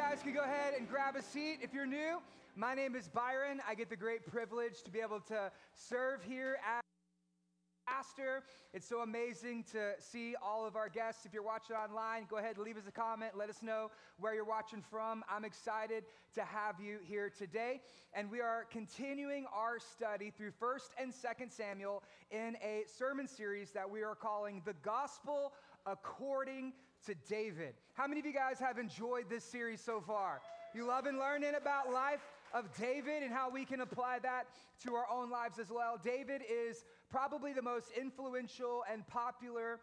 guys could go ahead and grab a seat. If you're new, my name is Byron. I get the great privilege to be able to serve here as pastor. It's so amazing to see all of our guests. If you're watching online, go ahead and leave us a comment. Let us know where you're watching from. I'm excited to have you here today. And we are continuing our study through 1st and 2nd Samuel in a sermon series that we are calling The Gospel According to David. How many of you guys have enjoyed this series so far? You love and learning about life of David and how we can apply that to our own lives as well. David is probably the most influential and popular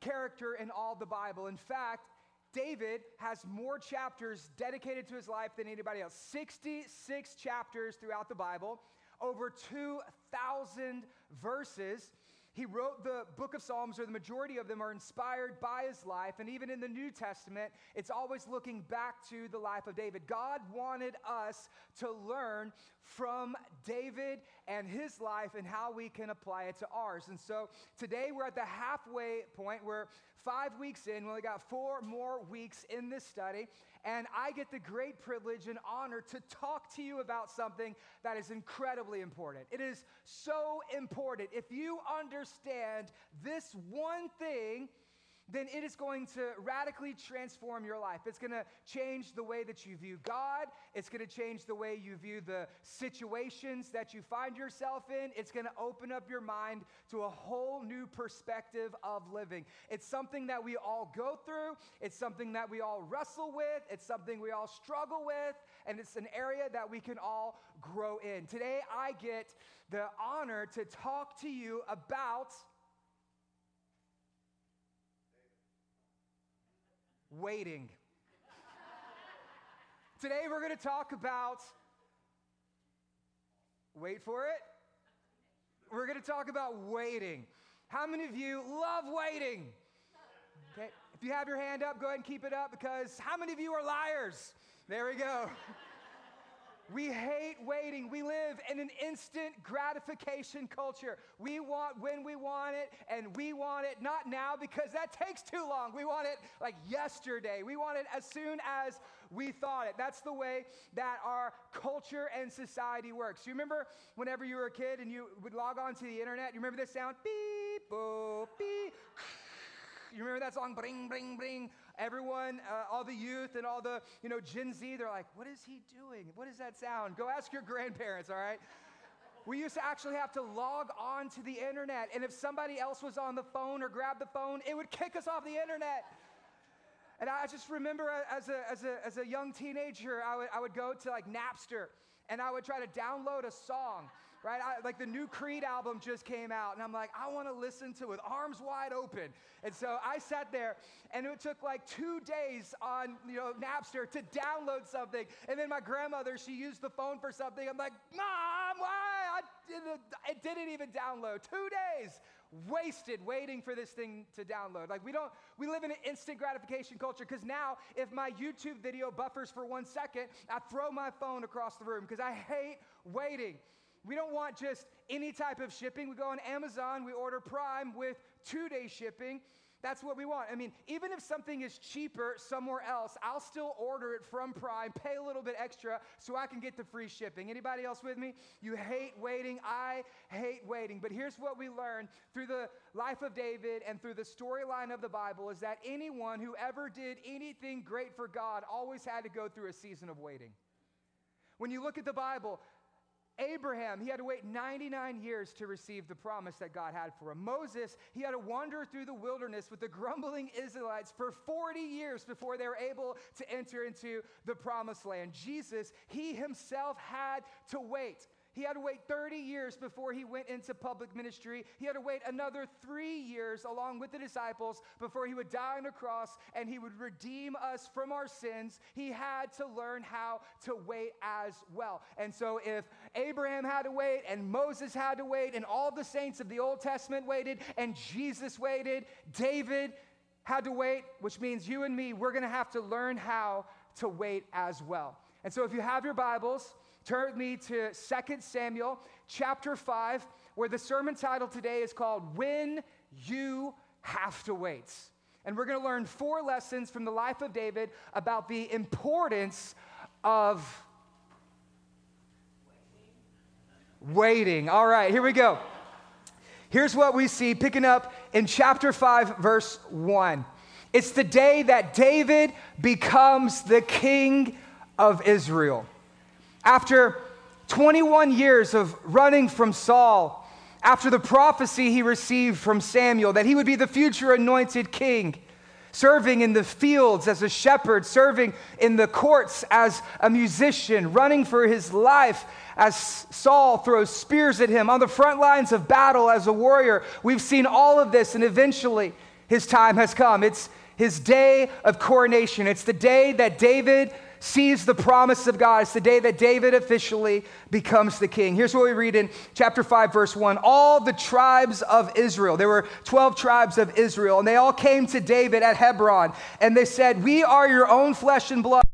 character in all the Bible. In fact, David has more chapters dedicated to his life than anybody else 66 chapters throughout the Bible, over 2,000 verses. He wrote the book of Psalms, or the majority of them are inspired by his life. And even in the New Testament, it's always looking back to the life of David. God wanted us to learn from David and his life and how we can apply it to ours. And so today we're at the halfway point. We're five weeks in. We only got four more weeks in this study. And I get the great privilege and honor to talk to you about something that is incredibly important. It is so important. If you understand this one thing, then it is going to radically transform your life. It's going to change the way that you view God. It's going to change the way you view the situations that you find yourself in. It's going to open up your mind to a whole new perspective of living. It's something that we all go through, it's something that we all wrestle with, it's something we all struggle with, and it's an area that we can all grow in. Today, I get the honor to talk to you about waiting. Today we're going to talk about, wait for it. We're going to talk about waiting. How many of you love waiting? Okay, if you have your hand up, go ahead and keep it up because how many of you are liars? There we go. We hate waiting. We live in an instant gratification culture. We want when we want it, and we want it not now because that takes too long. We want it like yesterday. We want it as soon as we thought it. That's the way that our culture and society works. You remember whenever you were a kid and you would log on to the internet, you remember this sound? Beep, boop, beep. You remember that song? Bring, bring, bring. Everyone, uh, all the youth and all the, you know, Gen Z, they're like, what is he doing? What does that sound? Go ask your grandparents, all right? We used to actually have to log on to the internet, and if somebody else was on the phone or grabbed the phone, it would kick us off the internet. And I just remember as a, as a, as a young teenager, I would, I would go to like Napster and I would try to download a song right? I, like the new Creed album just came out, and I'm like, I want to listen to it with arms wide open. And so I sat there, and it took like two days on you know Napster to download something. And then my grandmother, she used the phone for something. I'm like, Mom, why? I didn't, it didn't even download. Two days wasted waiting for this thing to download. Like we don't, we live in an instant gratification culture because now if my YouTube video buffers for one second, I throw my phone across the room because I hate waiting. We don't want just any type of shipping. We go on Amazon, we order Prime with two day shipping. That's what we want. I mean, even if something is cheaper somewhere else, I'll still order it from Prime, pay a little bit extra so I can get the free shipping. Anybody else with me? You hate waiting. I hate waiting. But here's what we learn through the life of David and through the storyline of the Bible is that anyone who ever did anything great for God always had to go through a season of waiting. When you look at the Bible, Abraham, he had to wait 99 years to receive the promise that God had for him. Moses, he had to wander through the wilderness with the grumbling Israelites for 40 years before they were able to enter into the promised land. Jesus, he himself had to wait. He had to wait 30 years before he went into public ministry. He had to wait another three years along with the disciples before he would die on a cross and he would redeem us from our sins. He had to learn how to wait as well. And so, if Abraham had to wait, and Moses had to wait, and all the saints of the Old Testament waited, and Jesus waited, David had to wait, which means you and me, we're gonna have to learn how to wait as well. And so, if you have your Bibles, Turn me to 2 Samuel chapter 5, where the sermon title today is called When You Have to Wait. And we're going to learn four lessons from the life of David about the importance of waiting. All right, here we go. Here's what we see picking up in chapter 5, verse 1. It's the day that David becomes the king of Israel. After 21 years of running from Saul, after the prophecy he received from Samuel that he would be the future anointed king, serving in the fields as a shepherd, serving in the courts as a musician, running for his life as Saul throws spears at him, on the front lines of battle as a warrior. We've seen all of this, and eventually his time has come. It's his day of coronation. It's the day that David sees the promise of God. It's the day that David officially becomes the king. Here's what we read in chapter 5, verse 1. All the tribes of Israel, there were 12 tribes of Israel, and they all came to David at Hebron, and they said, We are your own flesh and blood.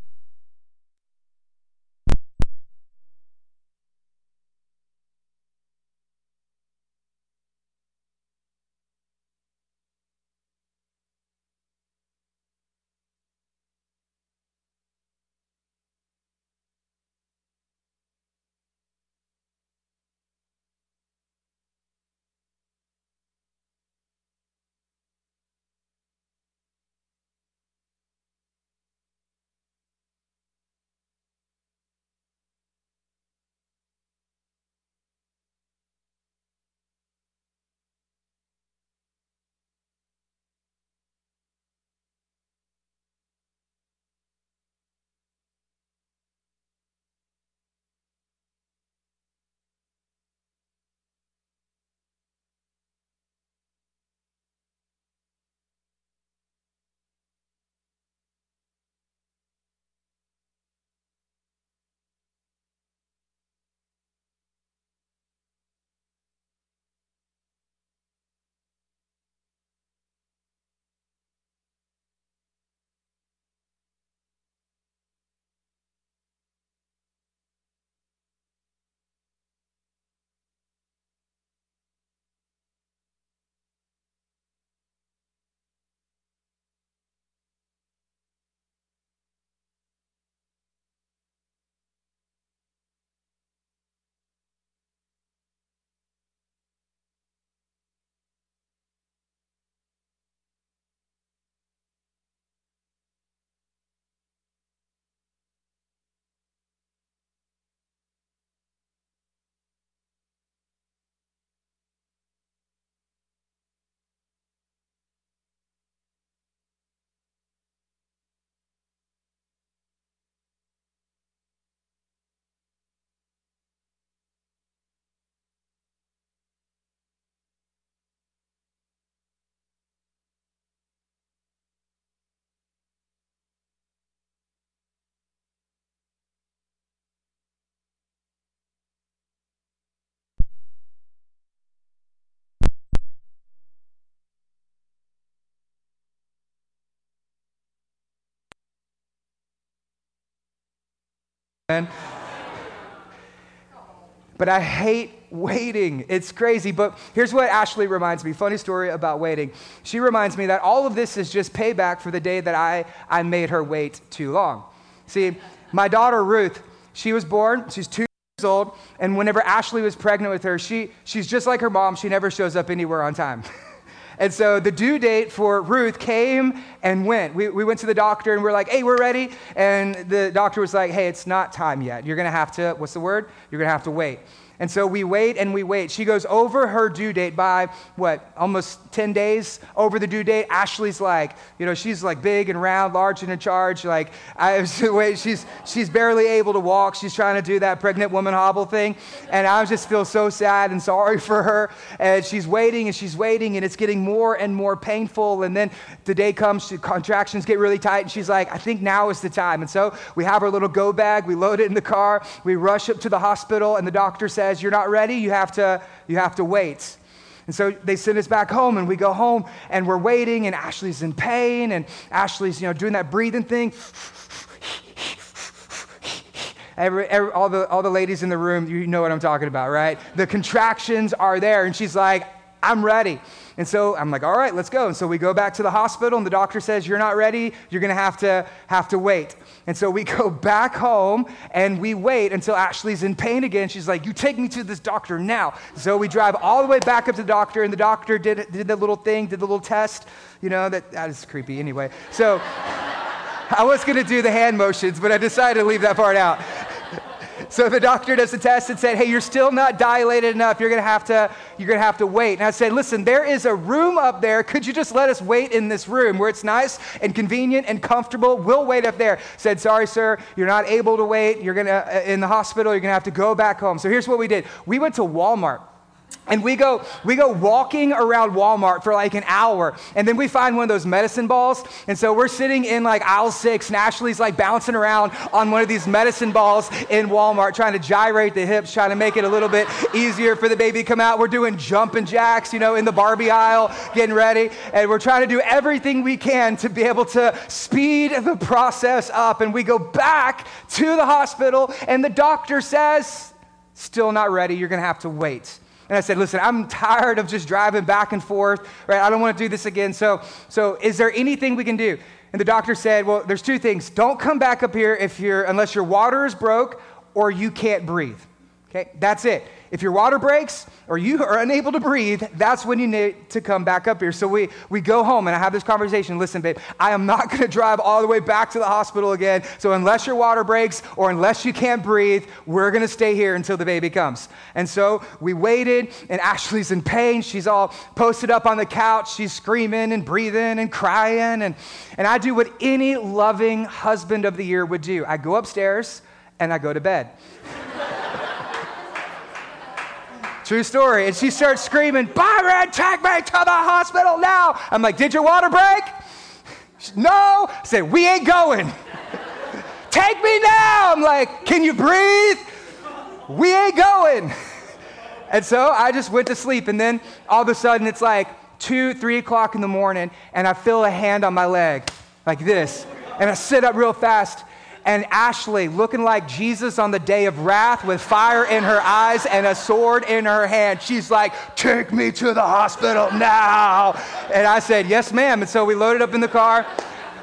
But I hate waiting. It's crazy. But here's what Ashley reminds me funny story about waiting. She reminds me that all of this is just payback for the day that I, I made her wait too long. See, my daughter Ruth, she was born, she's two years old, and whenever Ashley was pregnant with her, she, she's just like her mom. She never shows up anywhere on time. And so the due date for Ruth came and went. We, we went to the doctor and we are like, hey, we're ready. And the doctor was like, hey, it's not time yet. You're going to have to, what's the word? You're going to have to wait. And so we wait and we wait. She goes over her due date by what, almost 10 days over the due date. Ashley's like, you know, she's like big and round, large and in charge. Like, I wait, she's, she's barely able to walk. She's trying to do that pregnant woman hobble thing. And I just feel so sad and sorry for her. And she's waiting and she's waiting and it's getting more and more painful. And then the day comes, she, contractions get really tight. And she's like, I think now is the time. And so we have our little go bag. We load it in the car. We rush up to the hospital and the doctor says, says, You're not ready, you have to, you have to wait. And so they send us back home, and we go home, and we're waiting, and Ashley's in pain, and Ashley's, you know, doing that breathing thing. Every, every, all, the, all the ladies in the room, you know what I'm talking about, right? The contractions are there, and she's like, I'm ready. And so I'm like, all right, let's go. And so we go back to the hospital, and the doctor says, You're not ready. You're going to have to have to wait. And so we go back home and we wait until Ashley's in pain again. She's like, You take me to this doctor now. So we drive all the way back up to the doctor, and the doctor did, did the little thing, did the little test. You know, that, that is creepy anyway. So I was going to do the hand motions, but I decided to leave that part out. So the doctor does the test and said, "Hey, you're still not dilated enough. You're going to have to you're going to have to wait." And I said, "Listen, there is a room up there. Could you just let us wait in this room where it's nice and convenient and comfortable? We'll wait up there." Said, "Sorry, sir. You're not able to wait. You're going to uh, in the hospital. You're going to have to go back home." So here's what we did. We went to Walmart and we go we go walking around walmart for like an hour and then we find one of those medicine balls and so we're sitting in like aisle six and ashley's like bouncing around on one of these medicine balls in walmart trying to gyrate the hips trying to make it a little bit easier for the baby to come out. We're doing jumping jacks you know in the barbie aisle getting ready and we're trying to do everything we can to be able to speed the process up and we go back to the hospital and the doctor says still not ready. You're to have to wait and I said, listen, I'm tired of just driving back and forth, right? I don't want to do this again. So, so is there anything we can do? And the doctor said, well, there's two things. Don't come back up here if you're, unless your water is broke or you can't breathe. Okay, that's it. If your water breaks or you are unable to breathe, that's when you need to come back up here. So we, we go home and I have this conversation. Listen, babe, I am not going to drive all the way back to the hospital again. So unless your water breaks or unless you can't breathe, we're going to stay here until the baby comes. And so we waited, and Ashley's in pain. She's all posted up on the couch. She's screaming and breathing and crying. And, and I do what any loving husband of the year would do I go upstairs and I go to bed. True story. And she starts screaming, Byron, take me to the hospital now. I'm like, Did your water break? no. I said, We ain't going. take me now. I'm like, Can you breathe? We ain't going. and so I just went to sleep. And then all of a sudden, it's like two, three o'clock in the morning, and I feel a hand on my leg like this. And I sit up real fast and Ashley looking like Jesus on the day of wrath with fire in her eyes and a sword in her hand. She's like, Take me to the hospital now. And I said, Yes, ma'am. And so we loaded up in the car.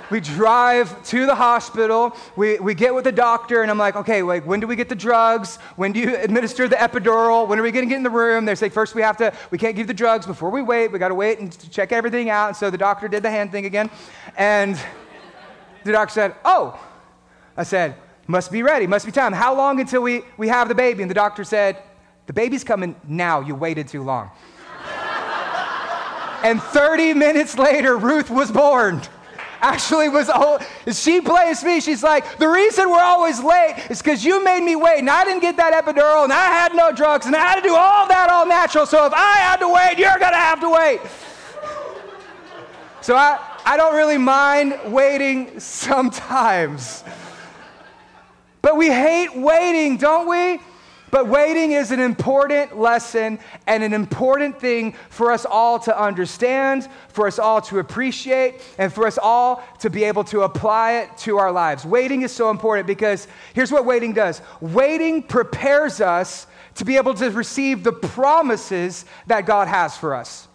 We drive to the hospital. We, we get with the doctor, and I'm like, okay, like, when do we get the drugs? When do you administer the epidural? When are we going to get in the room? They say, first we have to, we can't give the drugs before we wait. We got to wait and check everything out. And so the doctor did the hand thing again. And the doctor said, oh, I said, must be ready, must be time. How long until we, we have the baby? And the doctor said, the baby's coming now. You waited too long. and 30 minutes later, Ruth was born. Actually, was old. She blames me. She's like, the reason we're always late is because you made me wait, and I didn't get that epidural, and I had no drugs, and I had to do all that all natural. So if I had to wait, you're gonna have to wait. So I, I don't really mind waiting sometimes. But we hate waiting, don't we? But waiting is an important lesson and an important thing for us all to understand, for us all to appreciate, and for us all to be able to apply it to our lives. Waiting is so important because here's what waiting does waiting prepares us to be able to receive the promises that God has for us.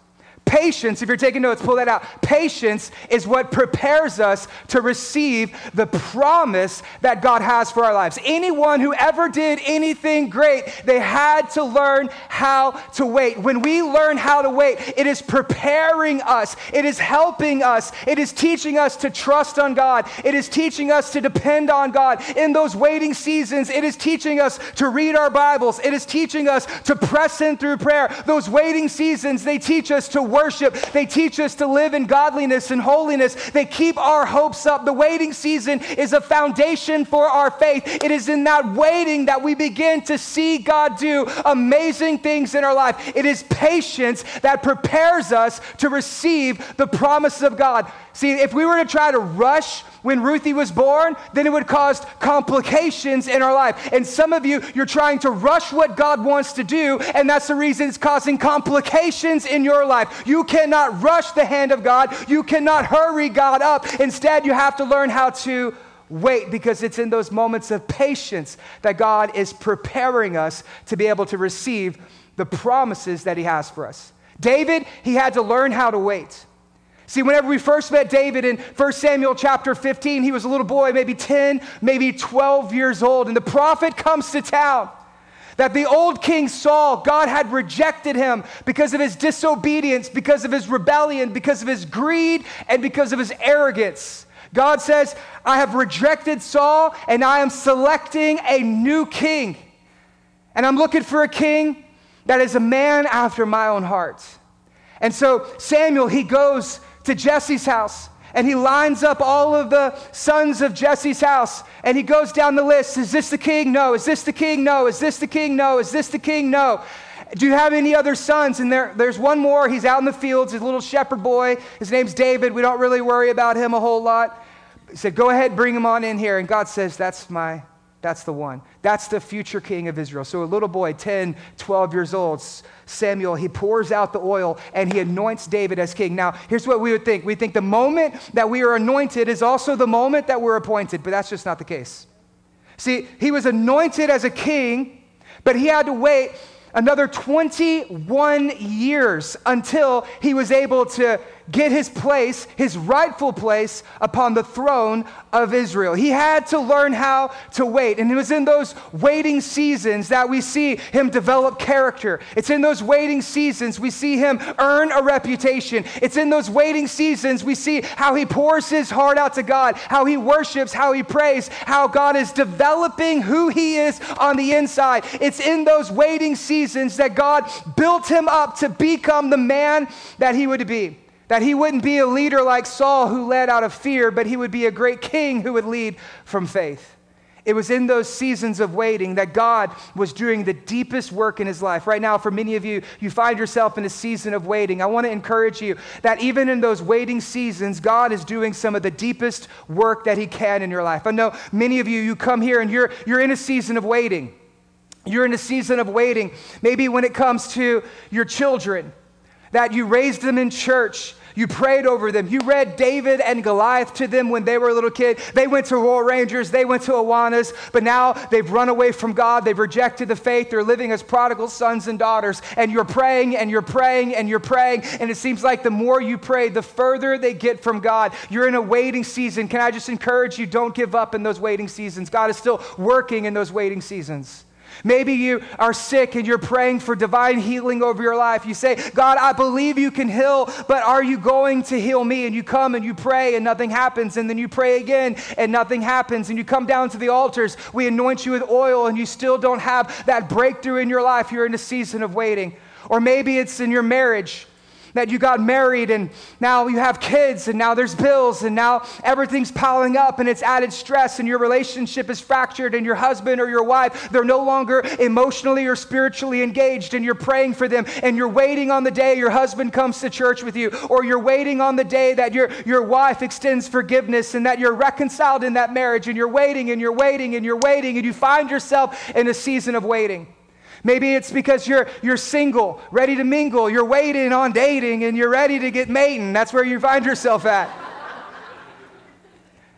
Patience, if you're taking notes, pull that out. Patience is what prepares us to receive the promise that God has for our lives. Anyone who ever did anything great, they had to learn how to wait. When we learn how to wait, it is preparing us, it is helping us, it is teaching us to trust on God, it is teaching us to depend on God. In those waiting seasons, it is teaching us to read our Bibles, it is teaching us to press in through prayer. Those waiting seasons, they teach us to worship. They teach us to live in godliness and holiness. They keep our hopes up. The waiting season is a foundation for our faith. It is in that waiting that we begin to see God do amazing things in our life. It is patience that prepares us to receive the promises of God. See, if we were to try to rush when Ruthie was born, then it would cause complications in our life. And some of you, you're trying to rush what God wants to do, and that's the reason it's causing complications in your life. You cannot rush the hand of God, you cannot hurry God up. Instead, you have to learn how to wait because it's in those moments of patience that God is preparing us to be able to receive the promises that He has for us. David, he had to learn how to wait. See, whenever we first met David in 1 Samuel chapter 15, he was a little boy, maybe 10, maybe 12 years old. And the prophet comes to town that the old king Saul, God had rejected him because of his disobedience, because of his rebellion, because of his greed, and because of his arrogance. God says, I have rejected Saul and I am selecting a new king. And I'm looking for a king that is a man after my own heart. And so Samuel, he goes to Jesse's house and he lines up all of the sons of Jesse's house and he goes down the list. Is this the king? No. Is this the king? No. Is this the king? No. Is this the king? No. Do you have any other sons? And there, there's one more. He's out in the fields, his little shepherd boy. His name's David. We don't really worry about him a whole lot. He said, Go ahead, bring him on in here. And God says, That's my, that's the one. That's the future king of Israel. So a little boy, 10, 12 years old, Samuel, he pours out the oil and he anoints David as king. Now, here's what we would think we think the moment that we are anointed is also the moment that we're appointed, but that's just not the case. See, he was anointed as a king, but he had to wait another 21 years until he was able to get his place, his rightful place upon the throne of Israel. He had to learn how to wait. And it was in those waiting seasons that we see him develop character. It's in those waiting seasons we see him earn a reputation. It's in those waiting seasons we see how he pours his heart out to God, how he worships, how he prays, how God is developing who he is on the inside. It's in those waiting seasons that God built him up to become the man that he would be. That he wouldn't be a leader like Saul who led out of fear, but he would be a great king who would lead from faith. It was in those seasons of waiting that God was doing the deepest work in his life. Right now, for many of you, you find yourself in a season of waiting. I want to encourage you that even in those waiting seasons, God is doing some of the deepest work that he can in your life. I know many of you, you come here and you're, you're in a season of waiting. You're in a season of waiting. Maybe when it comes to your children, that you raised them in church you prayed over them. You read David and Goliath to them when they were a little kid. They went to Royal Rangers, they went to Awanas, but now they've run away from God. They've rejected the faith. They're living as prodigal sons and daughters. And you're praying and you're praying and you're praying. And it seems like the more you pray, the further they get from God. You're in a waiting season. Can I just encourage you? Don't give up in those waiting seasons. God is still working in those waiting seasons. Maybe you are sick and you're praying for divine healing over your life. You say, God, I believe you can heal, but are you going to heal me? And you come and you pray and nothing happens. And then you pray again and nothing happens. And you come down to the altars. We anoint you with oil and you still don't have that breakthrough in your life. You're in a season of waiting. Or maybe it's in your marriage that you got married and now you have kids and now there's bills and now everything's piling up and it's added stress and your relationship is fractured and your husband or your wife, they're no longer emotionally or spiritually engaged and you're praying for them and you're waiting on the day your husband comes to church with you or you're waiting on the day that your, your wife extends forgiveness and that you're reconciled in that marriage and you're waiting and you're waiting and you're waiting and you find yourself in a season of waiting. Maybe it's because you're, you're single, ready to mingle, you're waiting on dating, and you're ready to get mating. That's where you find yourself at.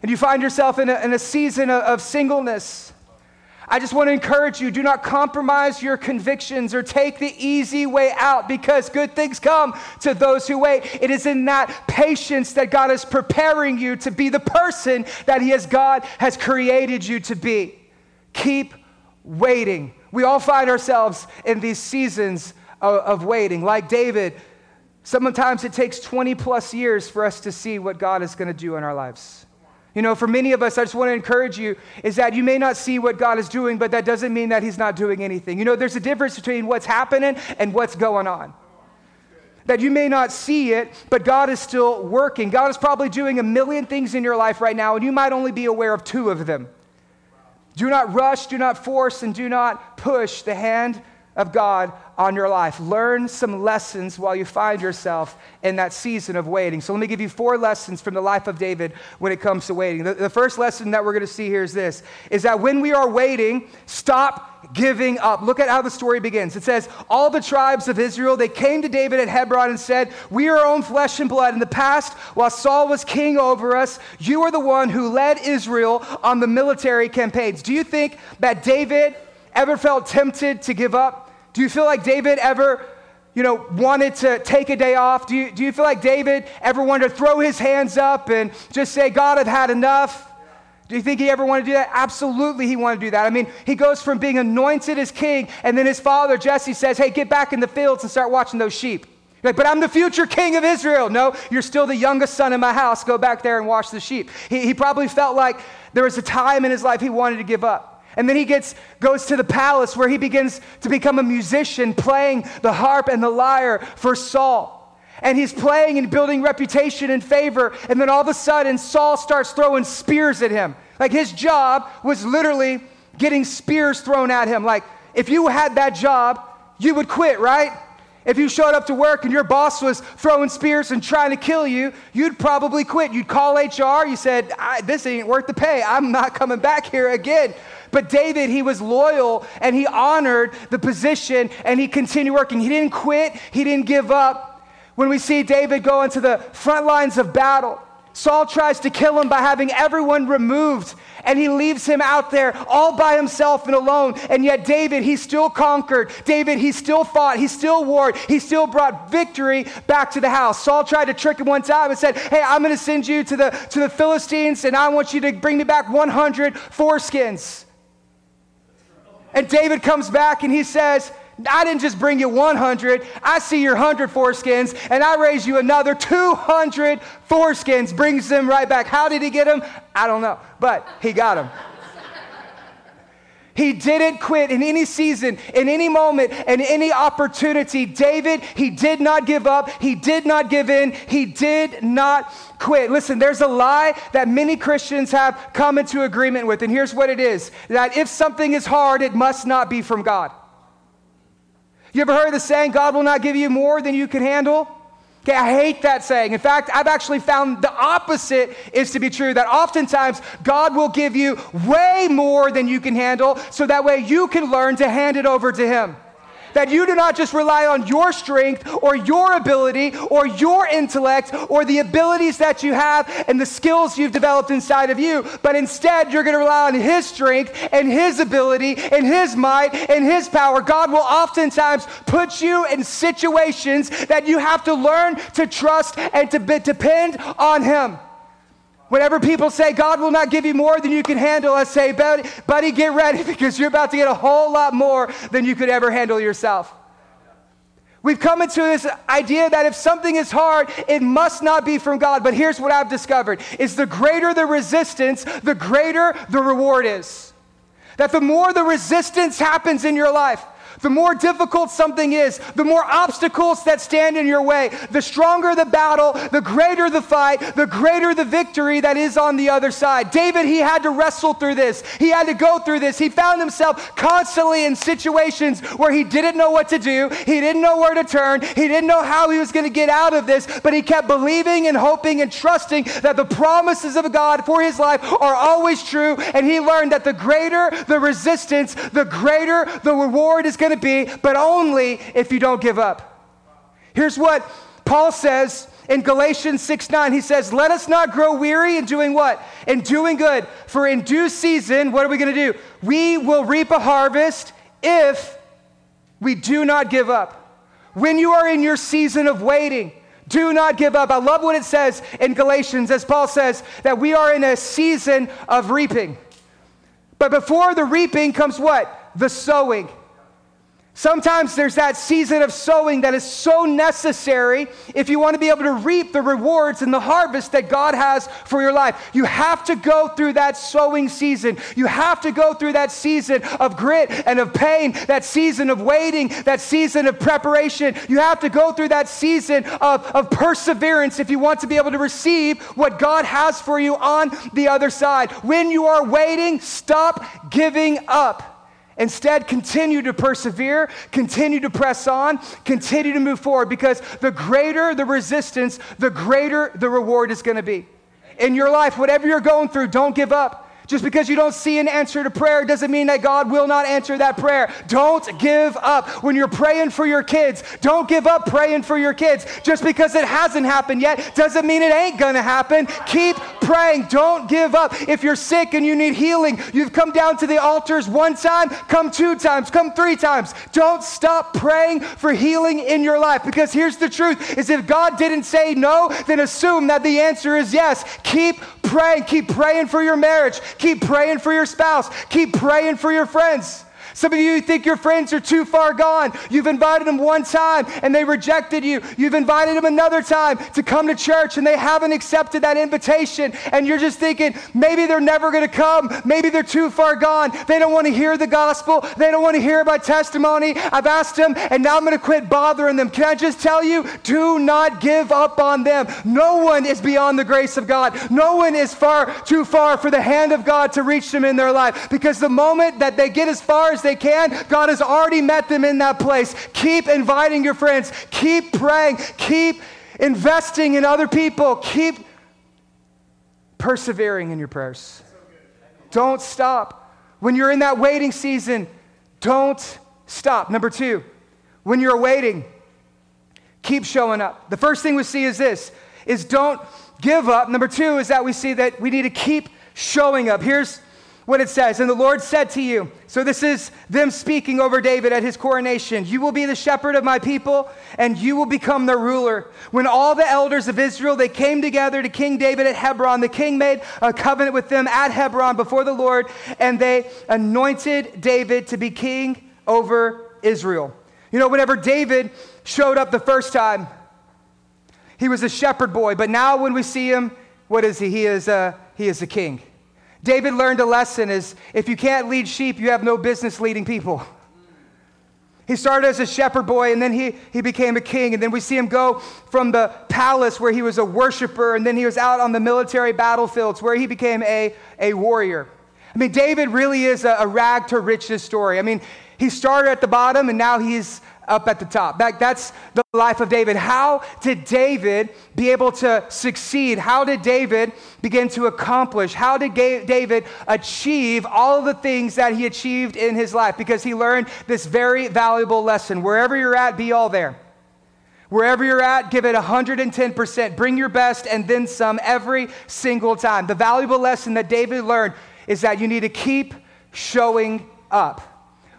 and you find yourself in a, in a season of, of singleness. I just want to encourage you do not compromise your convictions or take the easy way out because good things come to those who wait. It is in that patience that God is preparing you to be the person that He has God has created you to be. Keep waiting. We all find ourselves in these seasons of, of waiting. Like David, sometimes it takes 20 plus years for us to see what God is going to do in our lives. You know, for many of us, I just want to encourage you is that you may not see what God is doing, but that doesn't mean that He's not doing anything. You know, there's a difference between what's happening and what's going on. That you may not see it, but God is still working. God is probably doing a million things in your life right now, and you might only be aware of two of them. Do not rush, do not force, and do not push the hand of God on your life. Learn some lessons while you find yourself in that season of waiting. So, let me give you four lessons from the life of David when it comes to waiting. The, the first lesson that we're going to see here is this is that when we are waiting, stop giving up. Look at how the story begins. It says, All the tribes of Israel, they came to David at Hebron and said, We are our own flesh and blood. In the past, while Saul was king over us, you are the one who led Israel on the military campaigns. Do you think that David ever felt tempted to give up? Do you feel like David ever you know, wanted to take a day off? Do you, do you feel like David ever wanted to throw his hands up and just say, God, I've had enough? Do you think he ever wanted to do that? Absolutely, he wanted to do that. I mean, he goes from being anointed as king, and then his father, Jesse, says, Hey, get back in the fields and start watching those sheep. Like, but I'm the future king of Israel. No, you're still the youngest son in my house. Go back there and watch the sheep. He, he probably felt like there was a time in his life he wanted to give up. And then he gets, goes to the palace where he begins to become a musician, playing the harp and the lyre for Saul. And he's playing and building reputation and favor. And then all of a sudden, Saul starts throwing spears at him. Like his job was literally getting spears thrown at him. Like if you had that job, you would quit, right? If you showed up to work and your boss was throwing spears and trying to kill you, you'd probably quit. You'd call HR. You said, This ain't worth the pay. I'm not coming back here again. But David, he was loyal and he honored the position and he continued working. He didn't quit, he didn't give up. When we see David go into the front lines of battle, Saul tries to kill him by having everyone removed, and he leaves him out there all by himself and alone. And yet, David, he still conquered. David, he still fought. He still warred. He still brought victory back to the house. Saul tried to trick him one time and said, Hey, I'm going to send you to the, to the Philistines, and I want you to bring me back 100 foreskins. And David comes back and he says, I didn't just bring you 100. I see your 100 foreskins, and I raise you another 200 foreskins. Brings them right back. How did he get them? I don't know, but he got them. He didn't quit in any season, in any moment, in any opportunity. David, he did not give up. He did not give in. He did not quit. Listen, there's a lie that many Christians have come into agreement with. And here's what it is that if something is hard, it must not be from God. You ever heard the saying, God will not give you more than you can handle? Okay, I hate that saying. In fact, I've actually found the opposite is to be true that oftentimes God will give you way more than you can handle so that way you can learn to hand it over to Him that you do not just rely on your strength or your ability or your intellect or the abilities that you have and the skills you've developed inside of you, but instead you're going to rely on His strength and His ability and His might and His power. God will oftentimes put you in situations that you have to learn to trust and to depend on Him. Whenever people say God will not give you more than you can handle, I say, buddy, buddy, get ready because you're about to get a whole lot more than you could ever handle yourself. We've come into this idea that if something is hard, it must not be from God. But here's what I've discovered is the greater the resistance, the greater the reward is. That the more the resistance happens in your life, the more difficult something is, the more obstacles that stand in your way, the stronger the battle, the greater the fight, the greater the victory that is on the other side. David, he had to wrestle through this. He had to go through this. He found himself constantly in situations where he didn't know what to do, he didn't know where to turn, he didn't know how he was going to get out of this, but he kept believing and hoping and trusting that the promises of God for his life are always true. And he learned that the greater the resistance, the greater the reward is going to be, but only if you don't give up. Here's what Paul says in Galatians 6 9. He says, Let us not grow weary in doing what? In doing good. For in due season, what are we going to do? We will reap a harvest if we do not give up. When you are in your season of waiting, do not give up. I love what it says in Galatians, as Paul says, that we are in a season of reaping. But before the reaping comes what? The sowing. Sometimes there's that season of sowing that is so necessary if you want to be able to reap the rewards and the harvest that God has for your life. You have to go through that sowing season. You have to go through that season of grit and of pain, that season of waiting, that season of preparation. You have to go through that season of, of perseverance if you want to be able to receive what God has for you on the other side. When you are waiting, stop giving up. Instead, continue to persevere, continue to press on, continue to move forward because the greater the resistance, the greater the reward is going to be. In your life, whatever you're going through, don't give up. Just because you don't see an answer to prayer doesn't mean that God will not answer that prayer. Don't give up. When you're praying for your kids, don't give up praying for your kids. Just because it hasn't happened yet doesn't mean it ain't gonna happen. Keep praying. Don't give up. If you're sick and you need healing, you've come down to the altars one time, come two times, come three times. Don't stop praying for healing in your life because here's the truth is if God didn't say no, then assume that the answer is yes. Keep praying. Keep praying for your marriage. Keep praying for your spouse. Keep praying for your friends. Some of you think your friends are too far gone. You've invited them one time and they rejected you. You've invited them another time to come to church and they haven't accepted that invitation. And you're just thinking, maybe they're never going to come. Maybe they're too far gone. They don't want to hear the gospel. They don't want to hear my testimony. I've asked them and now I'm going to quit bothering them. Can I just tell you, do not give up on them. No one is beyond the grace of God. No one is far too far for the hand of God to reach them in their life because the moment that they get as far as they can, God has already met them in that place. Keep inviting your friends, keep praying, keep investing in other people, keep persevering in your prayers. Don't stop. When you're in that waiting season, don't stop. Number two, when you're waiting, keep showing up. The first thing we see is this is don't give up. Number two is that we see that we need to keep showing up. Here's what it says. And the Lord said to you, so this is them speaking over David at his coronation, you will be the shepherd of my people and you will become their ruler. When all the elders of Israel they came together to King David at Hebron, the king made a covenant with them at Hebron before the Lord and they anointed David to be king over Israel. You know, whenever David showed up the first time, he was a shepherd boy, but now when we see him, what is he? He is a, he is a king. David learned a lesson is if you can't lead sheep, you have no business leading people. He started as a shepherd boy and then he, he became a king. And then we see him go from the palace where he was a worshiper and then he was out on the military battlefields where he became a, a warrior. I mean, David really is a, a rag to riches story. I mean, he started at the bottom and now he's up at the top. That, that's the life of David. How did David be able to succeed? How did David begin to accomplish? How did David achieve all the things that he achieved in his life? Because he learned this very valuable lesson. Wherever you're at, be all there. Wherever you're at, give it 110%. Bring your best and then some every single time. The valuable lesson that David learned is that you need to keep showing up.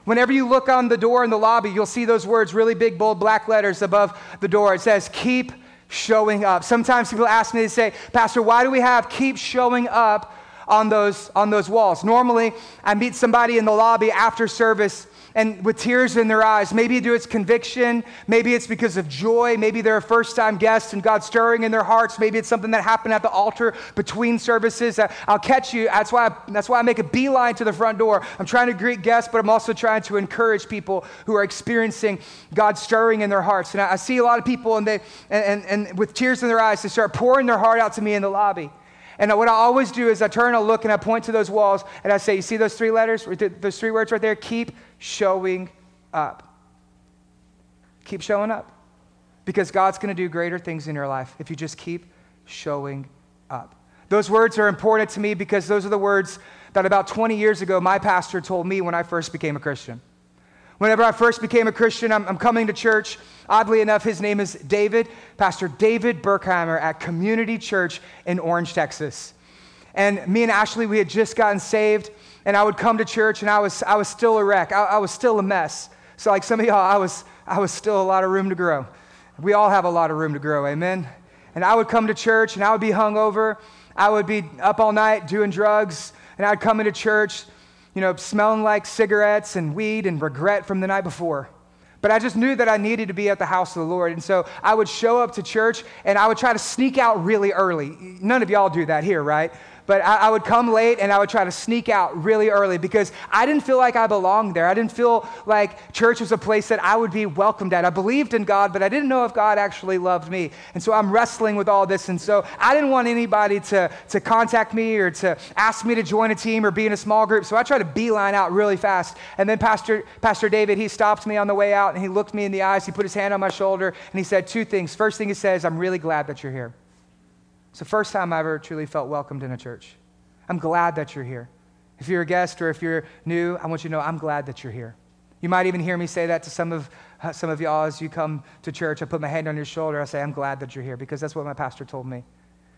Whenever you look on the door in the lobby, you'll see those words, really big, bold, black letters above the door. It says, Keep showing up. Sometimes people ask me, they say, Pastor, why do we have keep showing up on those, on those walls? Normally, I meet somebody in the lobby after service and with tears in their eyes. Maybe due it's conviction, maybe it's because of joy, maybe they're a first time guest and God's stirring in their hearts, maybe it's something that happened at the altar between services. Uh, I'll catch you. That's why, I, that's why I make a beeline to the front door. I'm trying to greet guests, but I'm also trying to encourage people who are experiencing God stirring in their hearts. And I, I see a lot of people and, they, and, and, and with tears in their eyes, they start pouring their heart out to me in the lobby. And what I always do is I turn and look and I point to those walls and I say, You see those three letters, those three words right there? Keep showing up. Keep showing up. Because God's going to do greater things in your life if you just keep showing up. Those words are important to me because those are the words that about 20 years ago my pastor told me when I first became a Christian. Whenever I first became a Christian, I'm, I'm, coming to church. Oddly enough, his name is David, Pastor David Burkheimer at Community Church in Orange, Texas. And me and Ashley, we had just gotten saved, and I would come to church, and I was, I was still a wreck. I, I was still a mess. So, like some of y'all, I was, I was still a lot of room to grow. We all have a lot of room to grow, amen? And I would come to church, and I would be hungover. I would be up all night doing drugs, and I'd come into church you know, smelling like cigarettes and weed and regret from the night before. But I just knew that I needed to be at the house of the Lord. And so I would show up to church and I would try to sneak out really early. None of y'all do that here, right? But I, I, would come late and I would try to sneak out really early because I didn't feel like I belonged there. I didn't feel like church was a place that I would be welcomed at. I believed in God, but I didn't know if God actually loved me. And so I'm wrestling with all this. And so I didn't want anybody to, to contact me or to ask me to join a team or be in a small group. So I tried to beeline out really fast. And then Pastor, Pastor David, he stopped me on the way out and he looked me in the eyes. He put his hand on my shoulder and he said two things. First thing he says, I'm really glad that you're here. It's the first time I ever truly felt welcomed in a church. I'm glad that you're here. If you're a guest or if you're new, I want you to know I'm glad that you're here. You might even hear me say that to some of, uh, some of y'all as you come to church. I put my hand on your shoulder. I say, I'm glad that you're here because that's what my pastor told me.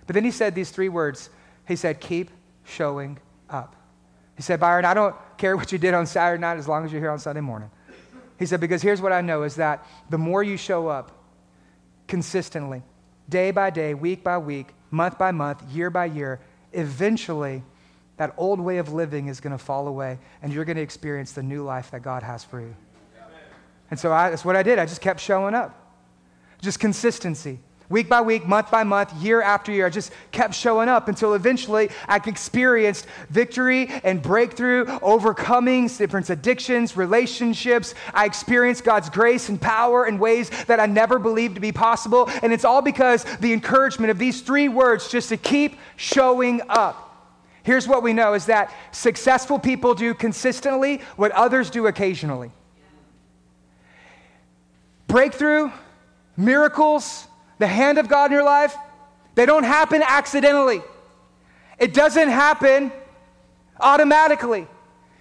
But then he said these three words. He said, Keep showing up. He said, Byron, I don't care what you did on Saturday night as long as you're here on Sunday morning. He said, Because here's what I know is that the more you show up consistently, day by day, week by week, month by month, year by year, eventually that old way of living is going to fall away and you're going to experience the new life that God has for you. And so I, that's what I did. I just kept showing up. Just consistency. Week by week, month by month, year after year, I just kept showing up until eventually I experienced victory and breakthrough, overcoming different addictions, relationships. I experienced God's grace and power in ways that I never believed to be possible. And it's all because the encouragement of these three words just to keep showing up. Here's what we know is that successful people do consistently what others do occasionally. Breakthrough, miracles, the hand of God in your life, they don't happen accidentally. It doesn't happen automatically.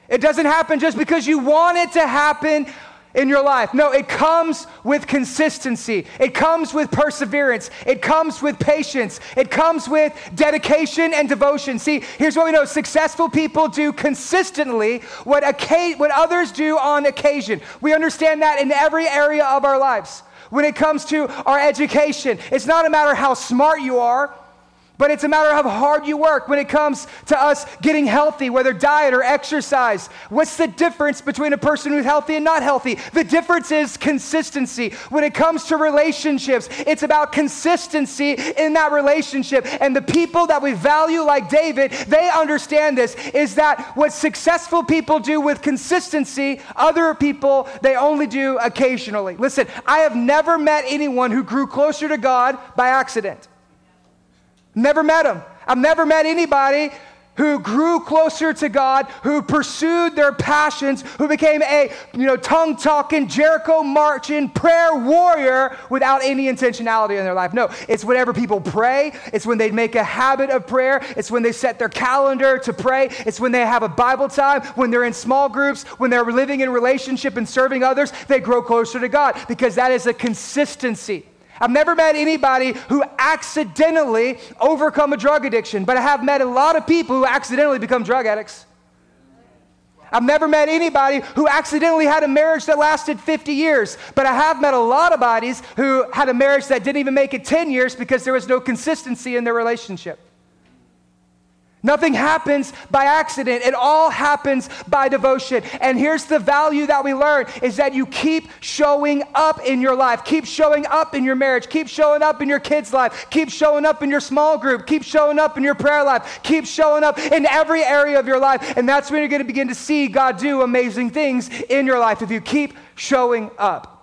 It doesn't happen just because you want it to happen in your life. No, it comes with consistency. It comes with perseverance. It comes with patience. It comes with dedication and devotion. See, here's what we know successful people do consistently what, what others do on occasion. We understand that in every area of our lives. When it comes to our education, it's not a matter how smart you are. But it's a matter of how hard you work when it comes to us getting healthy, whether diet or exercise. What's the difference between a person who's healthy and not healthy? The difference is consistency. When it comes to relationships, it's about consistency in that relationship. And the people that we value, like David, they understand this is that what successful people do with consistency, other people, they only do occasionally. Listen, I have never met anyone who grew closer to God by accident. Never met him. I've never met anybody who grew closer to God, who pursued their passions, who became a you know tongue talking, Jericho marching prayer warrior without any intentionality in their life. No, it's whenever people pray. It's when they make a habit of prayer. It's when they set their calendar to pray. It's when they have a Bible time. When they're in small groups. When they're living in relationship and serving others, they grow closer to God because that is a consistency. I've never met anybody who accidentally overcome a drug addiction, but I have met a lot of people who accidentally become drug addicts. I've never met anybody who accidentally had a marriage that lasted 50 years, but I have met a lot of bodies who had a marriage that didn't even make it 10 years because there was no consistency in their relationship. Nothing happens by accident. It all happens by devotion. And here's the value that we learn is that you keep showing up in your life. Keep showing up in your marriage. Keep showing up in your kids' life. Keep showing up in your small group. Keep showing up in your prayer life. Keep showing up in every area of your life. And that's when you're going to begin to see God do amazing things in your life if you keep showing up.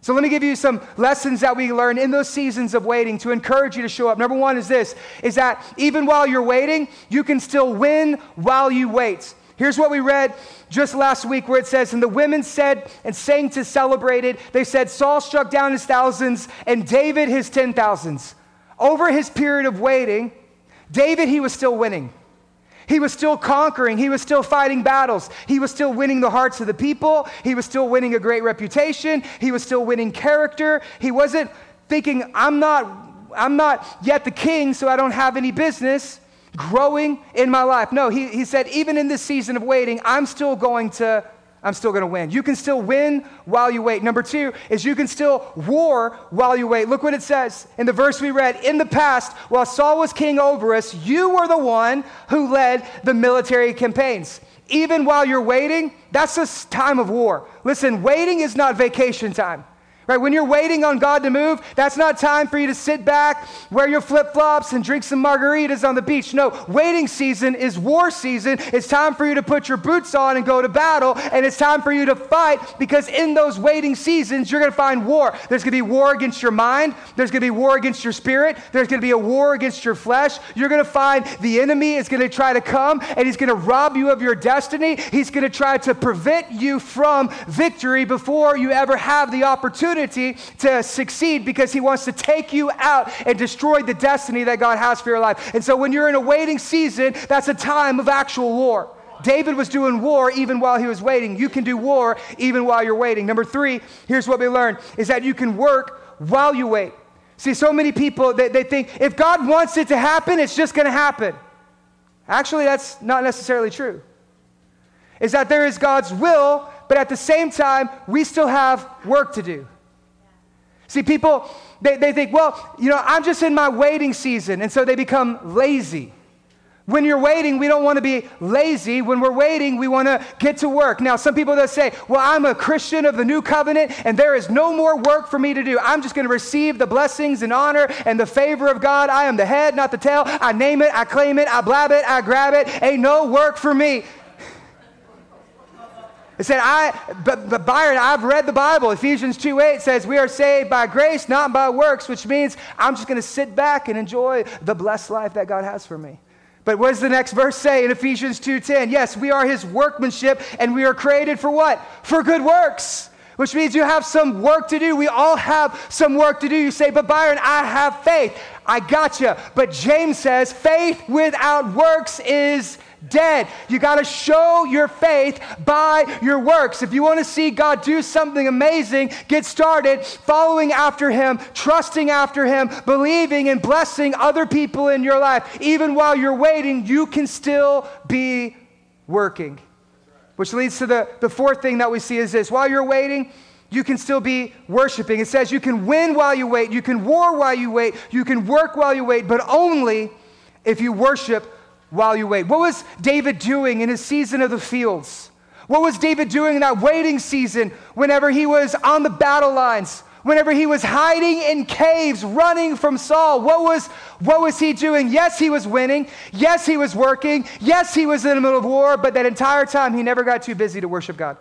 So let me give you some lessons that we learn in those seasons of waiting to encourage you to show up. Number one is this is that even while you're waiting, you can still win while you wait. Here's what we read just last week where it says, And the women said and sang to celebrate it. They said, Saul struck down his thousands and David his ten thousands. Over his period of waiting, David, he was still winning. He was still conquering. He was still fighting battles. He was still winning the hearts of the people. He was still winning a great reputation. He was still winning character. He wasn't thinking, I'm not, I'm not yet the king, so I don't have any business growing in my life. No, he, he said, even in this season of waiting, I'm still going to I'm still going to win. You can still win while you wait. Number two is you can still war while you wait. Look what it says in the verse we read. In the past, while Saul was king over us, you were the one who led the military campaigns. Even while you're waiting, that's a time of war. Listen, waiting is not vacation time. Right? When you're waiting on God to move, that's not time for you to sit back, wear your flip flops, and drink some margaritas on the beach. No, waiting season is war season. It's time for you to put your boots on and go to battle, and it's time for you to fight because in those waiting seasons, you're going to find war. There's going to be war against your mind, there's going to be war against your spirit, there's going to be a war against your flesh. You're going to find the enemy is going to try to come and he's going to rob you of your destiny. He's going to try to prevent you from victory before you ever have the opportunity opportunity to succeed because He wants to take you out and destroy the destiny that God has for your life. And so when you're in a waiting season, that's a time of actual war. David was doing war even while he was waiting. You can do war even while you're waiting. Number three, here's what we learned is that you can work while you wait. See, so many people, they, they think if God wants it to happen, it's just going to happen. Actually, that's not necessarily true. Is that there is God's will, but at the same time, we still have work to do. See, people, they, they think, well, you know, I'm just in my waiting season, and so they become lazy. When you're waiting, we don't want to be lazy. When we're waiting, we want to get to work. Now, some people that say, Well, I'm a Christian of the new covenant, and there is no more work for me to do. I'm just going to receive the blessings and honor and the favor of God. I am the head, not the tail. I name it, I claim it, I blab it, I grab it. Ain't no work for me. It said, I, but, but Byron, I've read the Bible. Ephesians 2 8 says, We are saved by grace, not by works, which means I'm just going to sit back and enjoy the blessed life that God has for me. But what does the next verse say in Ephesians 2:10? Yes, we are his workmanship and we are created for what? For good works. Which means you have some work to do. We all have some work to do. You say, but Byron, I have faith. I got you. But James says, faith without works is dead. You got to show your faith by your works. If you want to see God do something amazing, get started following after Him, trusting after Him, believing and blessing other people in your life. Even while you're waiting, you can still be working. Which leads to the, the fourth thing that we see is this while you're waiting, you can still be worshiping. It says you can win while you wait, you can war while you wait, you can work while you wait, but only if you worship while you wait. What was David doing in his season of the fields? What was David doing in that waiting season whenever he was on the battle lines? Whenever he was hiding in caves, running from Saul, what was, what was he doing? Yes, he was winning. Yes, he was working. Yes, he was in the middle of war, but that entire time he never got too busy to worship God.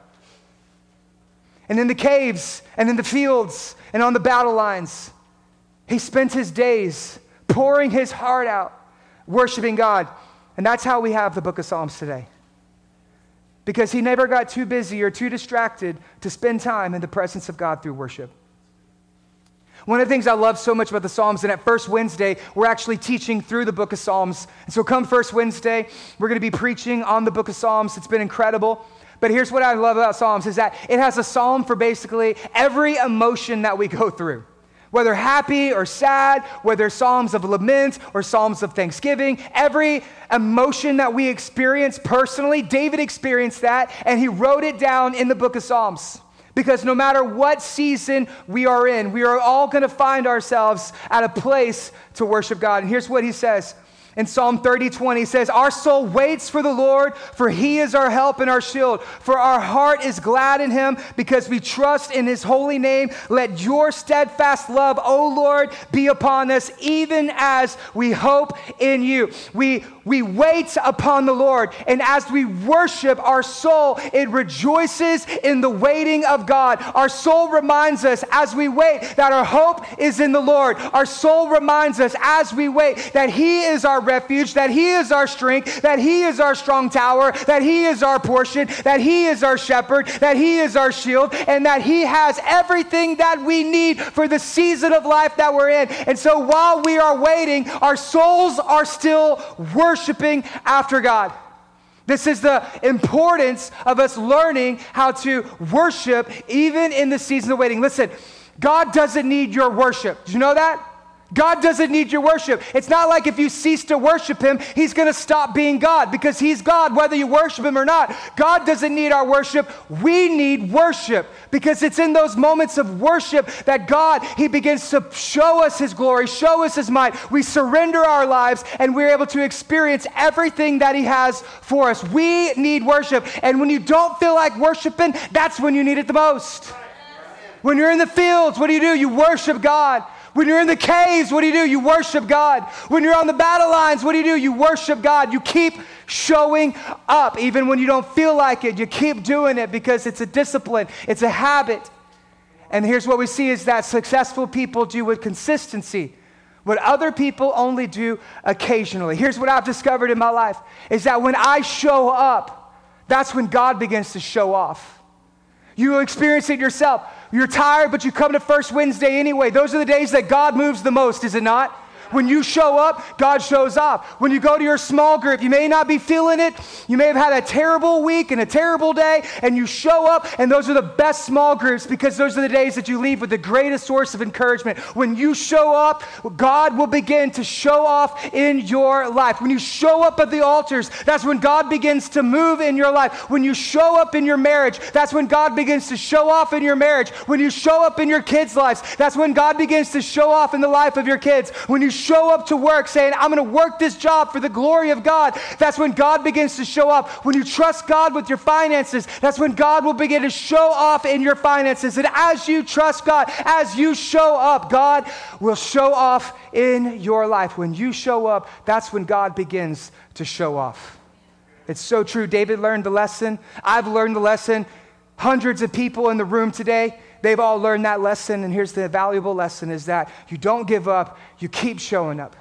And in the caves, and in the fields, and on the battle lines, he spent his days pouring his heart out, worshiping God. And that's how we have the book of Psalms today. Because he never got too busy or too distracted to spend time in the presence of God through worship. One of the things I love so much about the Psalms, and at First Wednesday, we're actually teaching through the book of Psalms. And so, come First Wednesday, we're going to be preaching on the book of Psalms. It's been incredible. But here's what I love about Psalms is that it has a psalm for basically every emotion that we go through. Whether happy or sad, whether psalms of lament or psalms of thanksgiving, every emotion that we experience personally, David experienced that and he wrote it down in the book of Psalms. Because no matter what season we are in, we are all going to find ourselves at a place to worship God. And here's what he says in Psalm 30, 20 says, Our soul waits for the Lord, for he is our help and our shield. For our heart is glad in him because we trust in his holy name. Let your steadfast love, O Lord, be upon us, even as we hope in you. We we wait upon the Lord. And as we worship, our soul, it rejoices in the waiting of God. Our soul reminds us as we wait that our hope is in the Lord. Our soul reminds us as we wait that He is our refuge, that He is our strength, that He is our strong tower, that He is our portion, that He is our shepherd, that He is our shield, and that He has everything that we need for the season of life that we're in. And so while we are waiting, our souls are still worshiping after God. This is the importance of us learning how to worship even in the season of waiting. Listen, God doesn't need your worship. Do you know that? God doesn't need your worship. It's not like if you cease to worship Him, He's going to stop being God because He's God whether you worship Him or not. God doesn't need our worship. We need worship because it's in those moments of worship that God, He begins to show us His glory, show us His might. We surrender our lives and we're able to experience everything that He has for us. We need worship. And when you don't feel like worshiping, that's when you need it the most. When you're in the fields, what do you do? You worship God. When you're in the caves, what do you do? You worship God. When you're on the battle lines, what do you do? You worship God. You keep showing up even when you don't feel like it. You keep doing it because it's a discipline, it's a habit. And here's what we see is that successful people do with consistency what other people only do occasionally. Here's what I've discovered in my life is that when I show up, that's when God begins to show off. You experience it yourself. You're tired, but you come to First Wednesday anyway. Those are the days that God moves the most, is it not? When you show up, God shows up. When you go to your small group, you may not be feeling it. You may have had a terrible week and a terrible day, and you show up, and those are the best small groups because those are the days that you leave with the greatest source of encouragement. When you show up, God will begin to show off in your life. When you show up at the altars, that's when God begins to move in your life. When you show up in your marriage, that's when God begins to show off in your marriage. When you show up in your kids' lives, that's when God begins to show off in the life of your kids. When you show up to work saying, I'm going to work this job for the glory of God, that's when God begins to show up. When you trust God with your finances, that's when God will begin to show off in your finances. And as you trust God, as you show up, God will show off in your life. When you show up, that's when God begins to show off. It's so true. David learned the lesson. I've learned the lesson. Hundreds of people in the room today, they've all learned that lesson. And here's the valuable lesson is that you don't give up, you keep showing up.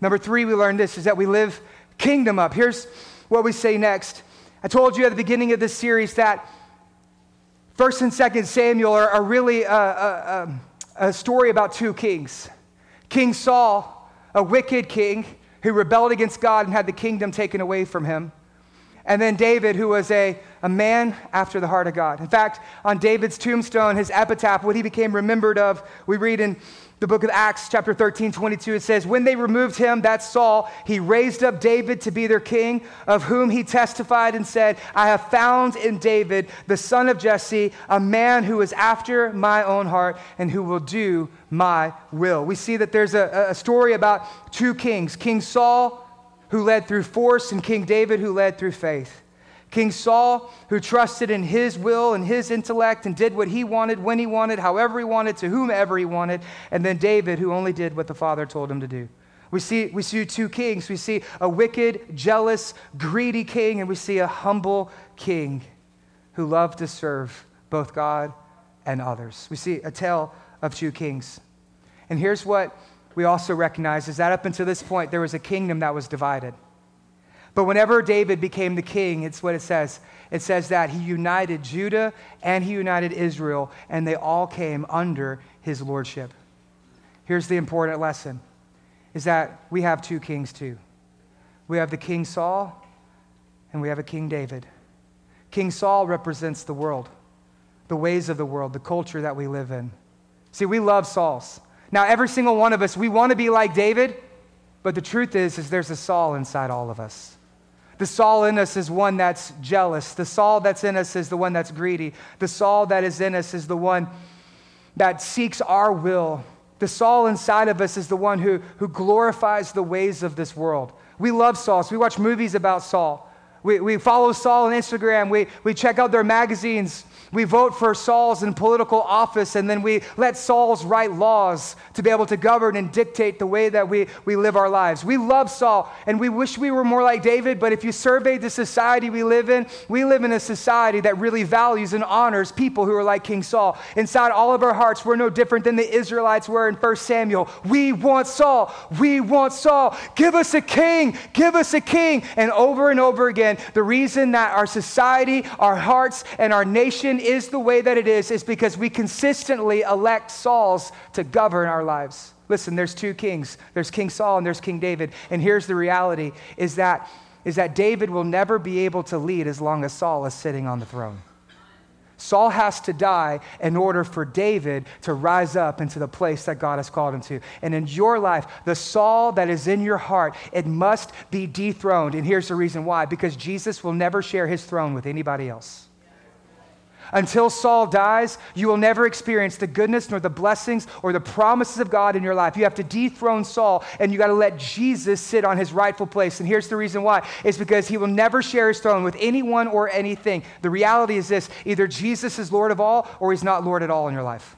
Number three, we learned this is that we live kingdom up. Here's what we say next. I told you at the beginning of this series that First and Second Samuel are, are really a, a, a, story about two kings. King Saul, a wicked king who rebelled against God and had the kingdom taken away from him. And then David, who was a, a man after the heart of God. In fact, on David's tombstone, his epitaph, what he became remembered of, we read in the book of Acts, chapter 13, 22, it says, When they removed him, that's Saul, he raised up David to be their king, of whom he testified and said, I have found in David, the son of Jesse, a man who is after my own heart and who will do my will. We see that there's a, a story about two kings King Saul, who led through force, and King David, who led through faith. King Saul, who trusted in his will and his intellect and did what he wanted, when he wanted, however he wanted, to whomever he wanted. And then David, who only did what the Father told him to do. We see, we see two kings. We see a wicked, jealous, greedy king, and we see a humble king who loved to serve both God and others. We see a tale of two kings. And here's what we also recognize is that up until this point, there was a kingdom that was divided. But whenever David became the king, it's what it says. It says that he united Judah and he united Israel, and they all came under his lordship. Here's the important lesson is that we have two kings too. We have the King Saul and we have a King David. King Saul represents the world, the ways of the world, the culture that we live in. See, we love Sauls. Now, every single one of us, we want to be like David, but the truth is, is there's a Saul inside all of us. The Saul in us is one that's jealous. The Saul that's in us is the one that's greedy. The Saul that is in us is the one that seeks our will. The Saul inside of us is the one who, who glorifies the ways of this world. We love Saul. So we watch movies about Saul. We, we follow Saul on Instagram. We, we check out their magazines. We vote for Sauls in political office, and then we let Sauls write laws to be able to govern and dictate the way that we, we live our lives. We love Saul, and we wish we were more like David, but if you survey the society we live in, we live in a society that really values and honors people who are like King Saul. Inside all of our hearts, we're no different than the Israelites were in 1 Samuel. We want Saul. We want Saul. Give us a king. Give us a king. And over and over again, the reason that our society, our hearts, and our nation is the way that it is is because we consistently elect Sauls to govern our lives. Listen, there's two kings. There's King Saul and there's King David. And here's the reality is that is that David will never be able to lead as long as Saul is sitting on the throne. Saul has to die in order for David to rise up into the place that God has called him to. And in your life, the Saul that is in your heart, it must be dethroned. And here's the reason why because Jesus will never share his throne with anybody else. Until Saul dies, you will never experience the goodness nor the blessings or the promises of God in your life. You have to dethrone Saul and you got to let Jesus sit on his rightful place. And here's the reason why it's because he will never share his throne with anyone or anything. The reality is this either Jesus is Lord of all or he's not Lord at all in your life.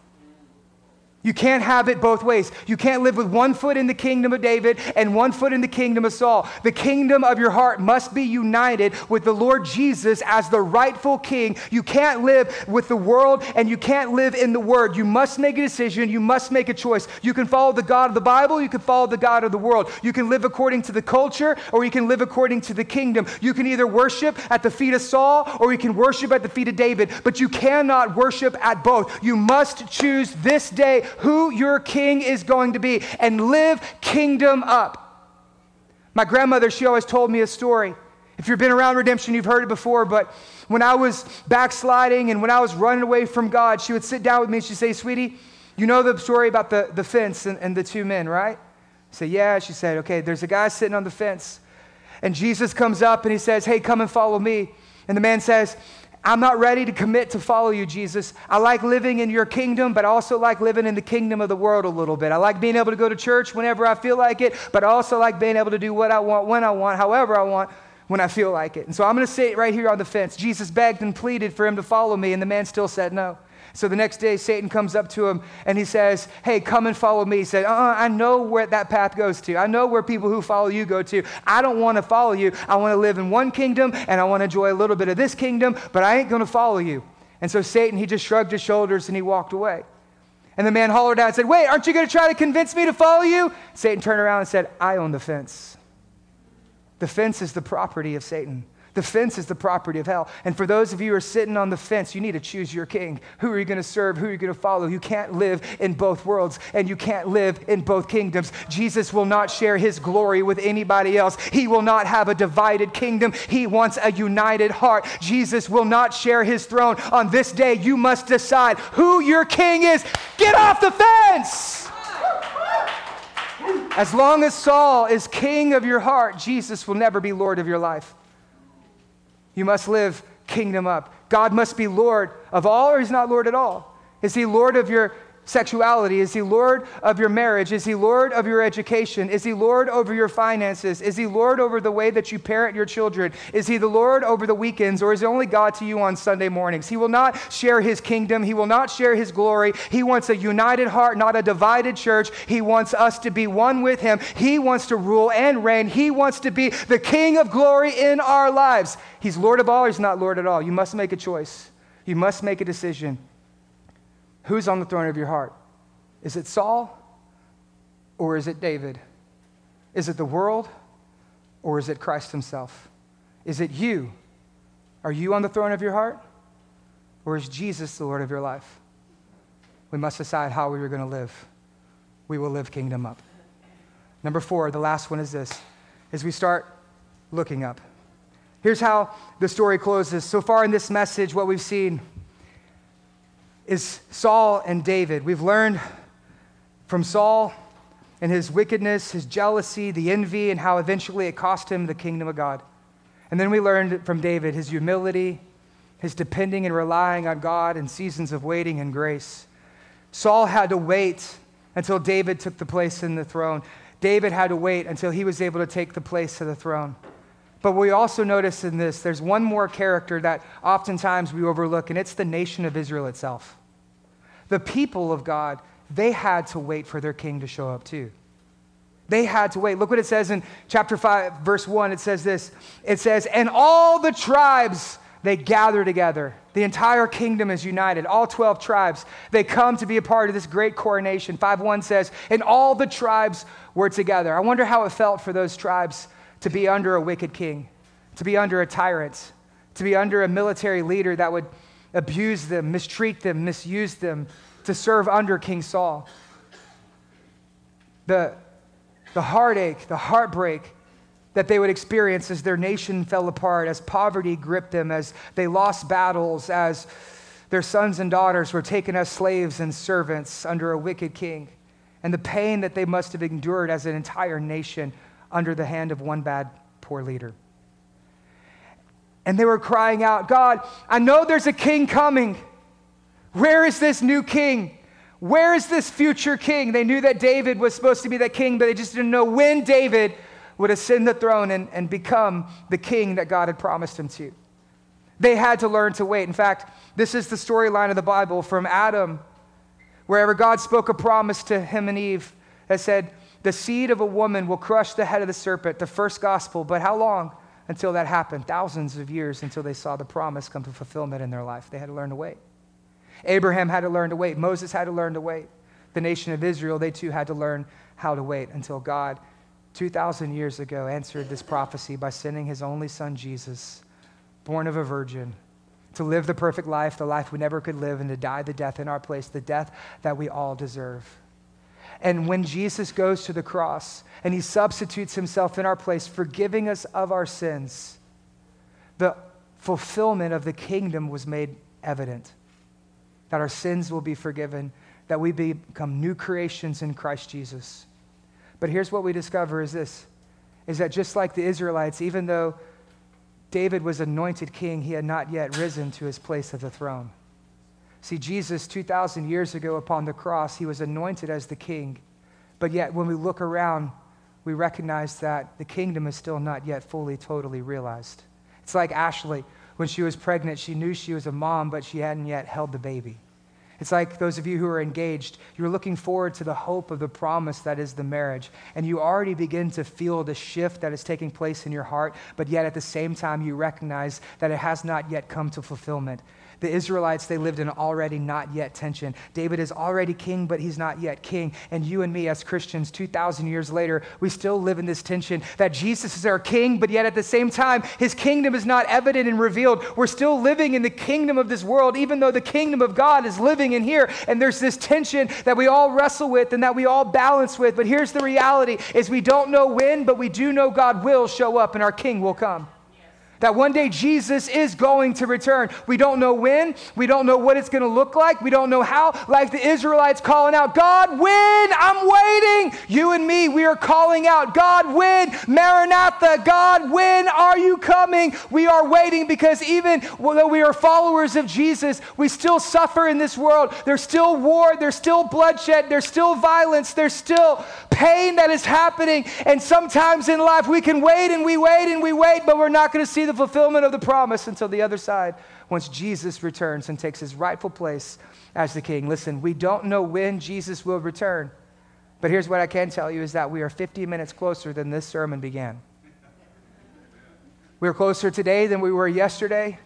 You can't have it both ways. You can't live with one foot in the kingdom of David and one foot in the kingdom of Saul. The kingdom of your heart must be united with the Lord Jesus as the rightful king. You can't live with the world and you can't live in the word. You must make a decision. You must make a choice. You can follow the God of the Bible, you can follow the God of the world. You can live according to the culture or you can live according to the kingdom. You can either worship at the feet of Saul or you can worship at the feet of David, but you cannot worship at both. You must choose this day who your king is going to be and live kingdom up. My grandmother, she always told me a story. If you've been around redemption, you've heard it before, but when I was backsliding and when I was running away from God, she would sit down with me and she'd say, Sweetie, you know the story about the, the fence and, and the two men, right? I say, Yeah. She said, Okay, there's a guy sitting on the fence. And Jesus comes up and he says, Hey, come and follow me. And the man says, I'm not ready to commit to follow you, Jesus. I like living in your kingdom, but I also like living in the kingdom of the world a little bit. I like being able to go to church whenever I feel like it, but I also like being able to do what I want, when I want, however I want, when I feel like it. And so I'm going to sit right here on the fence. Jesus begged and pleaded for him to follow me, and the man still said no. So the next day, Satan comes up to him and he says, Hey, come and follow me. He said, uh uh I know where that path goes to. I know where people who follow you go to. I don't want to follow you. I want to live in one kingdom and I want to enjoy a little bit of this kingdom, but I ain't going to follow you. And so Satan, he just shrugged his shoulders and he walked away. And the man hollered out and said, Wait, aren't you going to try to convince me to follow you? Satan turned around and said, I own the fence. The fence is the property of Satan. The fence is the property of hell. And for those of you who are sitting on the fence, you need to choose your king. Who are you going to serve? Who are you going to follow? You can't live in both worlds and you can't live in both kingdoms. Jesus will not share his glory with anybody else. He will not have a divided kingdom. He wants a united heart. Jesus will not share his throne. On this day, you must decide who your king is. Get off the fence! As long as Saul is king of your heart, Jesus will never be Lord of your life. You must live kingdom up. God must be Lord of all, or He's not Lord at all? Is He Lord of your sexuality? Is He Lord of your marriage? Is He Lord of your education? Is He Lord over your finances? Is He Lord over the way that you parent your children? Is He the Lord over the weekends, or is He only God to you on Sunday mornings? He will not share His kingdom. He will not share His glory. He wants a united heart, not a divided church. He wants us to be one with Him. He wants to rule and reign. He wants to be the King of glory in our lives. He's Lord of all, or He's not Lord at all. You must make a choice. You must make a decision. Who's on the throne of your heart? Is it Saul or is it David? Is it the world or is it Christ Himself? Is it you? Are you on the throne of your heart? Or is Jesus the Lord of your life? We must decide how we are going to live. We will live kingdom up. Number four, the last one is this as we start looking up. Here's how the story closes. So far in this message, what we've seen is Saul and David. We've learned from Saul and his wickedness, his jealousy, the envy, and how eventually it cost him the kingdom of God. And then we learned from David his humility, his depending and relying on God in seasons of waiting and grace. Saul had to wait until David took the place in the throne. David had to wait until he was able to take the place of the throne. But we also notice in this, there's one more character that oftentimes we overlook, and it's the nation of Israel itself. The people of God, they had to wait for their king to show up too. They had to wait. Look what it says in chapter 5, verse 1. It says this It says, And all the tribes, they gather together. The entire kingdom is united. All 12 tribes, they come to be a part of this great coronation. 5 1 says, And all the tribes were together. I wonder how it felt for those tribes to be under a wicked king, to be under a tyrant, to be under a military leader that would abuse them, mistreat them, misuse them, to serve under King Saul. The, the heartache, the heartbreak that they would experience as their nation fell apart, as poverty gripped them, as they lost battles, as their sons and daughters were taken as slaves and servants under a wicked king, and the pain that they must have endured as an entire nation under the hand of one bad, poor leader. And they were crying out, God, I know there's a king coming. Where is this new king? Where is this future king? They knew that David was supposed to be that king, but they just didn't know when David would ascend the throne and, and become the king that God had promised him to. They had to learn to wait. In fact, this is the storyline of the Bible from Adam, wherever God spoke a promise to him and Eve that said, the seed of a woman will crush the head of the serpent, the first gospel. But how long until that happened? Thousands of years until they saw the promise come to fulfillment in their life. They had to learn to wait. Abraham had to learn to wait. Moses had to learn to wait. The nation of Israel, they too had to learn how to wait until God, 2,000 years ago, answered this prophecy by sending his only son, Jesus, born of a virgin, to live the perfect life, the life we never could live, and to die the death in our place, the death that we all deserve. And when Jesus goes to the cross and he substitutes himself in our place, forgiving us of our sins, the fulfillment of the kingdom was made evident. That our sins will be forgiven, that we become new creations in Christ Jesus. But here's what we discover is this is that just like the Israelites, even though David was anointed king, he had not yet risen to his place of the throne. See, Jesus, 2,000 years ago upon the cross, he was anointed as the king. But yet, when we look around, we recognize that the kingdom is still not yet fully, totally realized. It's like Ashley. When she was pregnant, she knew she was a mom, but she hadn't yet held the baby. It's like those of you who are engaged, you're looking forward to the hope of the promise that is the marriage. And you already begin to feel the shift that is taking place in your heart, but yet at the same time, you recognize that it has not yet come to fulfillment. The Israelites, they lived in already not yet tension. David is already king, but he's not yet king. And you and me, as Christians, 2,000 years later, we still live in this tension that Jesus is our king, but yet at the same time, his kingdom is not evident and revealed. We're still living in the kingdom of this world, even though the kingdom of God is living in here. And there's this tension that we all wrestle with and that we all balance with. But here's the reality is we don't know when, but we do know God will show up and our king will come. That one day Jesus is going to return. We don't know when. We don't know what it's going to look like. We don't know how. Like the Israelites calling out, God, when? I'm waiting. You and me, we are calling out, God, when? Maranatha, God, when are you coming? We are waiting because even though we are followers of Jesus, we still suffer in this world. There's still war. There's still bloodshed. There's still violence. There's still pain that is happening. And sometimes in life, we can wait and we wait and we wait, but we're not going to see the fulfillment of the promise until the other side, once Jesus returns and takes his rightful place as the king. Listen, we don't know when Jesus will return, but here's what I can tell you is that we are 50 minutes closer than this sermon began. We're closer today than we were yesterday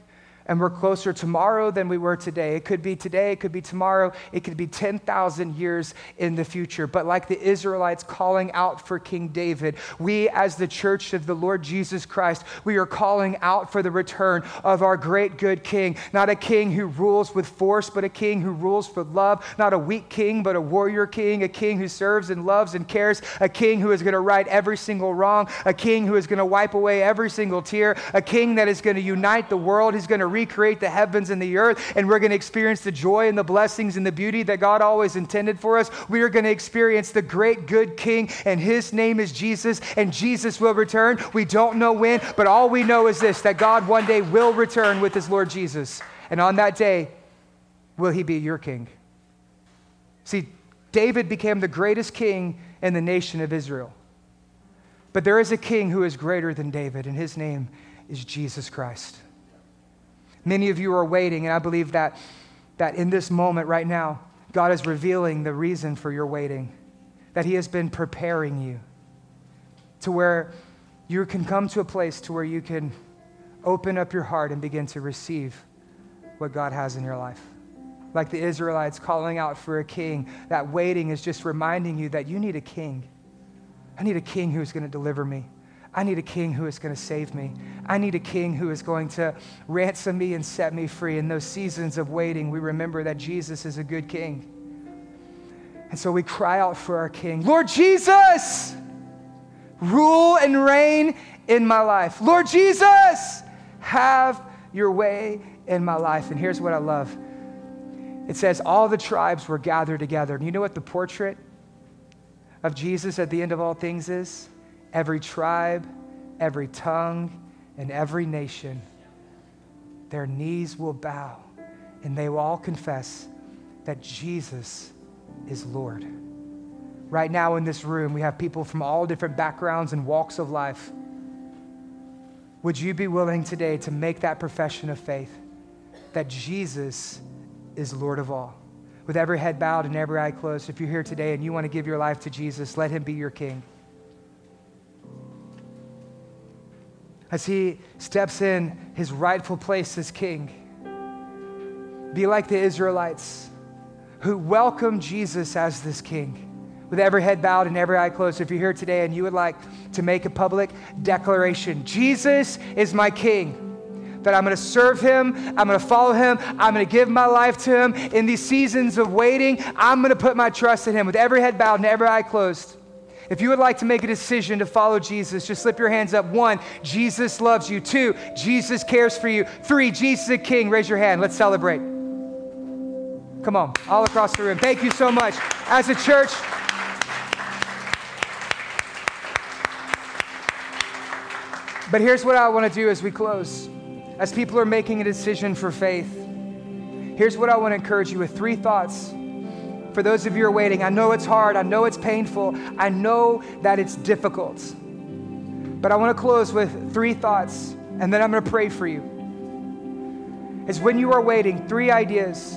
and we're closer tomorrow than we were today. It could be today, it could be tomorrow, it could be 10,000 years in the future. But like the Israelites calling out for King David, we as the church of the Lord Jesus Christ, we are calling out for the return of our great good king. Not a king who rules with force, but a king who rules for love. Not a weak king, but a warrior king, a king who serves and loves and cares, a king who is going to right every single wrong, a king who is going to wipe away every single tear, a king that is going to unite the world. He's going to recreate the heavens and the earth, and we're going to experience the joy and the blessings and the beauty that God always intended for us. We are going to experience the great good King, and his name is Jesus, and Jesus will return. We don't know when, but all we know is this that God one day will return with his Lord Jesus. And on that day, will he be your king? See, David became the greatest king in the nation of Israel. But there is a king who is greater than David, and his name is Jesus Christ. Many of you are waiting, and I believe that, that in this moment right now, God is revealing the reason for your waiting, that He has been preparing you to where you can come to a place to where you can open up your heart and begin to receive what God has in your life. Like the Israelites calling out for a king, that waiting is just reminding you that you need a king. I need a king who's going to deliver me. I need a king who is going to save me. I need a king who is going to ransom me and set me free. In those seasons of waiting, we remember that Jesus is a good king. And so we cry out for our king Lord Jesus, rule and reign in my life. Lord Jesus, have your way in my life. And here's what I love it says, All the tribes were gathered together. And you know what the portrait of Jesus at the end of all things is? Every tribe, every tongue, and every nation, their knees will bow and they will all confess that Jesus is Lord. Right now in this room, we have people from all different backgrounds and walks of life. Would you be willing today to make that profession of faith that Jesus is Lord of all? With every head bowed and every eye closed, if you're here today and you want to give your life to Jesus, let him be your king. As he steps in his rightful place as king. Be like the Israelites who welcome Jesus as this king. With every head bowed and every eye closed, if you're here today and you would like to make a public declaration Jesus is my king. that I'm going to serve him, I'm going to follow him, I'm going to give my life to him. In these seasons of waiting, I'm going to put my trust in him with every head bowed and every eye closed. If you would like to make a decision to follow Jesus, just slip your hands up. One, Jesus loves you. Two, Jesus cares for you. Three, Jesus is King. Raise your hand. Let's celebrate. Come on, all across the room. Thank you so much. As a church, But here's what I want to do as we close. As people are making a decision for faith, here's what I want to encourage you with three thoughts. For those of you who are waiting, I know it's hard, I know it's painful, I know that it's difficult. But I want to close with three thoughts, and then I'm going to pray for you. Is when you are waiting, three ideas.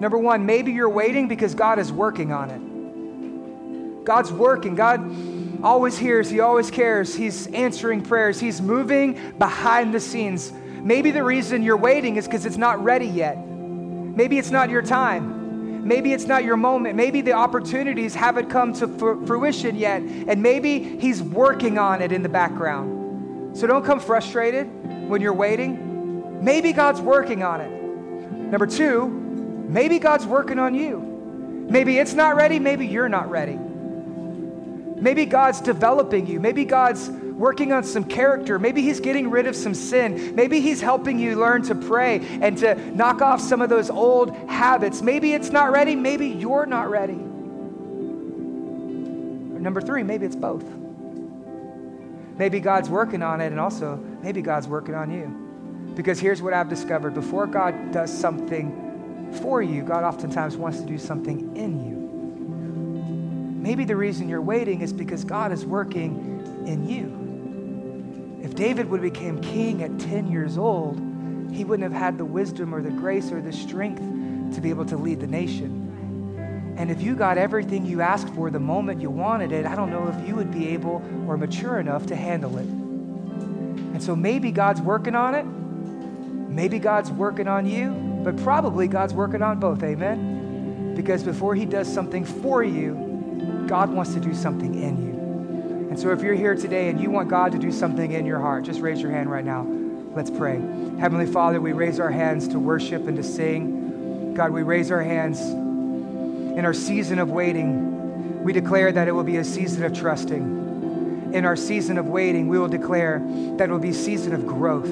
Number one, maybe you're waiting because God is working on it. God's working. God always hears, He always cares. He's answering prayers, He's moving behind the scenes. Maybe the reason you're waiting is because it's not ready yet. Maybe it's not your time. Maybe it's not your moment. Maybe the opportunities haven't come to fruition yet. And maybe He's working on it in the background. So don't come frustrated when you're waiting. Maybe God's working on it. Number two, maybe God's working on you. Maybe it's not ready, maybe you're not ready. Maybe God's developing you. Maybe God's working on some character. Maybe He's getting rid of some sin. Maybe He's helping you learn to pray and to knock off some of those old habits. Maybe it's not ready. Maybe you're not ready. Or number three, maybe it's both. Maybe God's working on it, and also maybe God's working on you. Because here's what I've discovered before God does something for you, God oftentimes wants to do something in you. Maybe the reason you're waiting is because God is working in you. If David would have became king at 10 years old, he wouldn't have had the wisdom or the grace or the strength to be able to lead the nation. And if you got everything you asked for the moment you wanted it, I don't know if you would be able or mature enough to handle it. And so maybe God's working on it. Maybe God's working on you, but probably God's working on both. Amen? Because before He does something for you, God wants to do something in you. And so if you're here today and you want God to do something in your heart, just raise your hand right now. Let's pray. Heavenly Father, we raise our hands to worship and to sing. God, we raise our hands in our season of waiting. We declare that it will be a season of trusting. In our season of waiting, we will declare that it will be a season of growth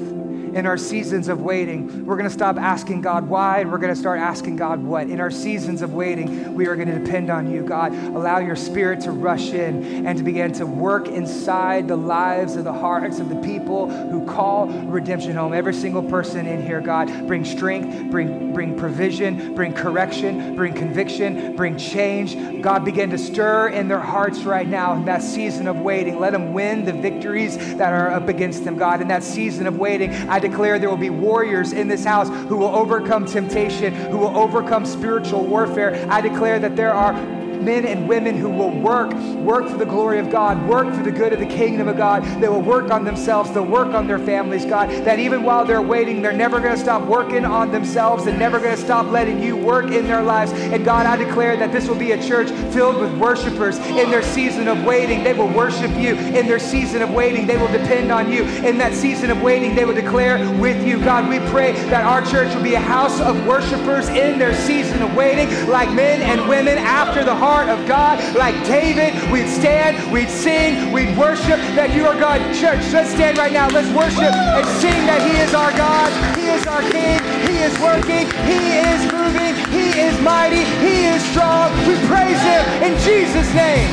in our seasons of waiting, we're going to stop asking God why and we're going to start asking God what. In our seasons of waiting, we are going to depend on you, God. Allow your spirit to rush in and to begin to work inside the lives of the hearts of the people who call redemption home. Every single person in here, God, bring strength, bring, bring provision, bring correction, bring conviction, bring change. God, begin to stir in their hearts right now in that season of waiting. Let them win the victories that are up against them, God. In that season of waiting, I declare there will be warriors in this house who will overcome temptation, who will overcome spiritual warfare. I declare that there are men and women who will work, work for the glory of God, work for the good of the kingdom of God. They will work on themselves, they'll work on their families, God. That even while they're waiting, they're never going to stop working on themselves and never going to stop letting you work in their lives. And God, I declare that this will be a church filled with worshipers in their season of waiting. They will worship you. In their season of waiting, they will depend on you. In that season of waiting, they will declare with you. God, we pray that our church will be a house of worshipers in their season of waiting, like men and women after the heart heart of God like David. We'd stand, we'd sing, we'd worship that you are God. Church, let's stand right now. Let's worship and sing that He is our God. He is our King. He is working. He is moving. He is mighty. He is strong. We praise Him in Jesus' name.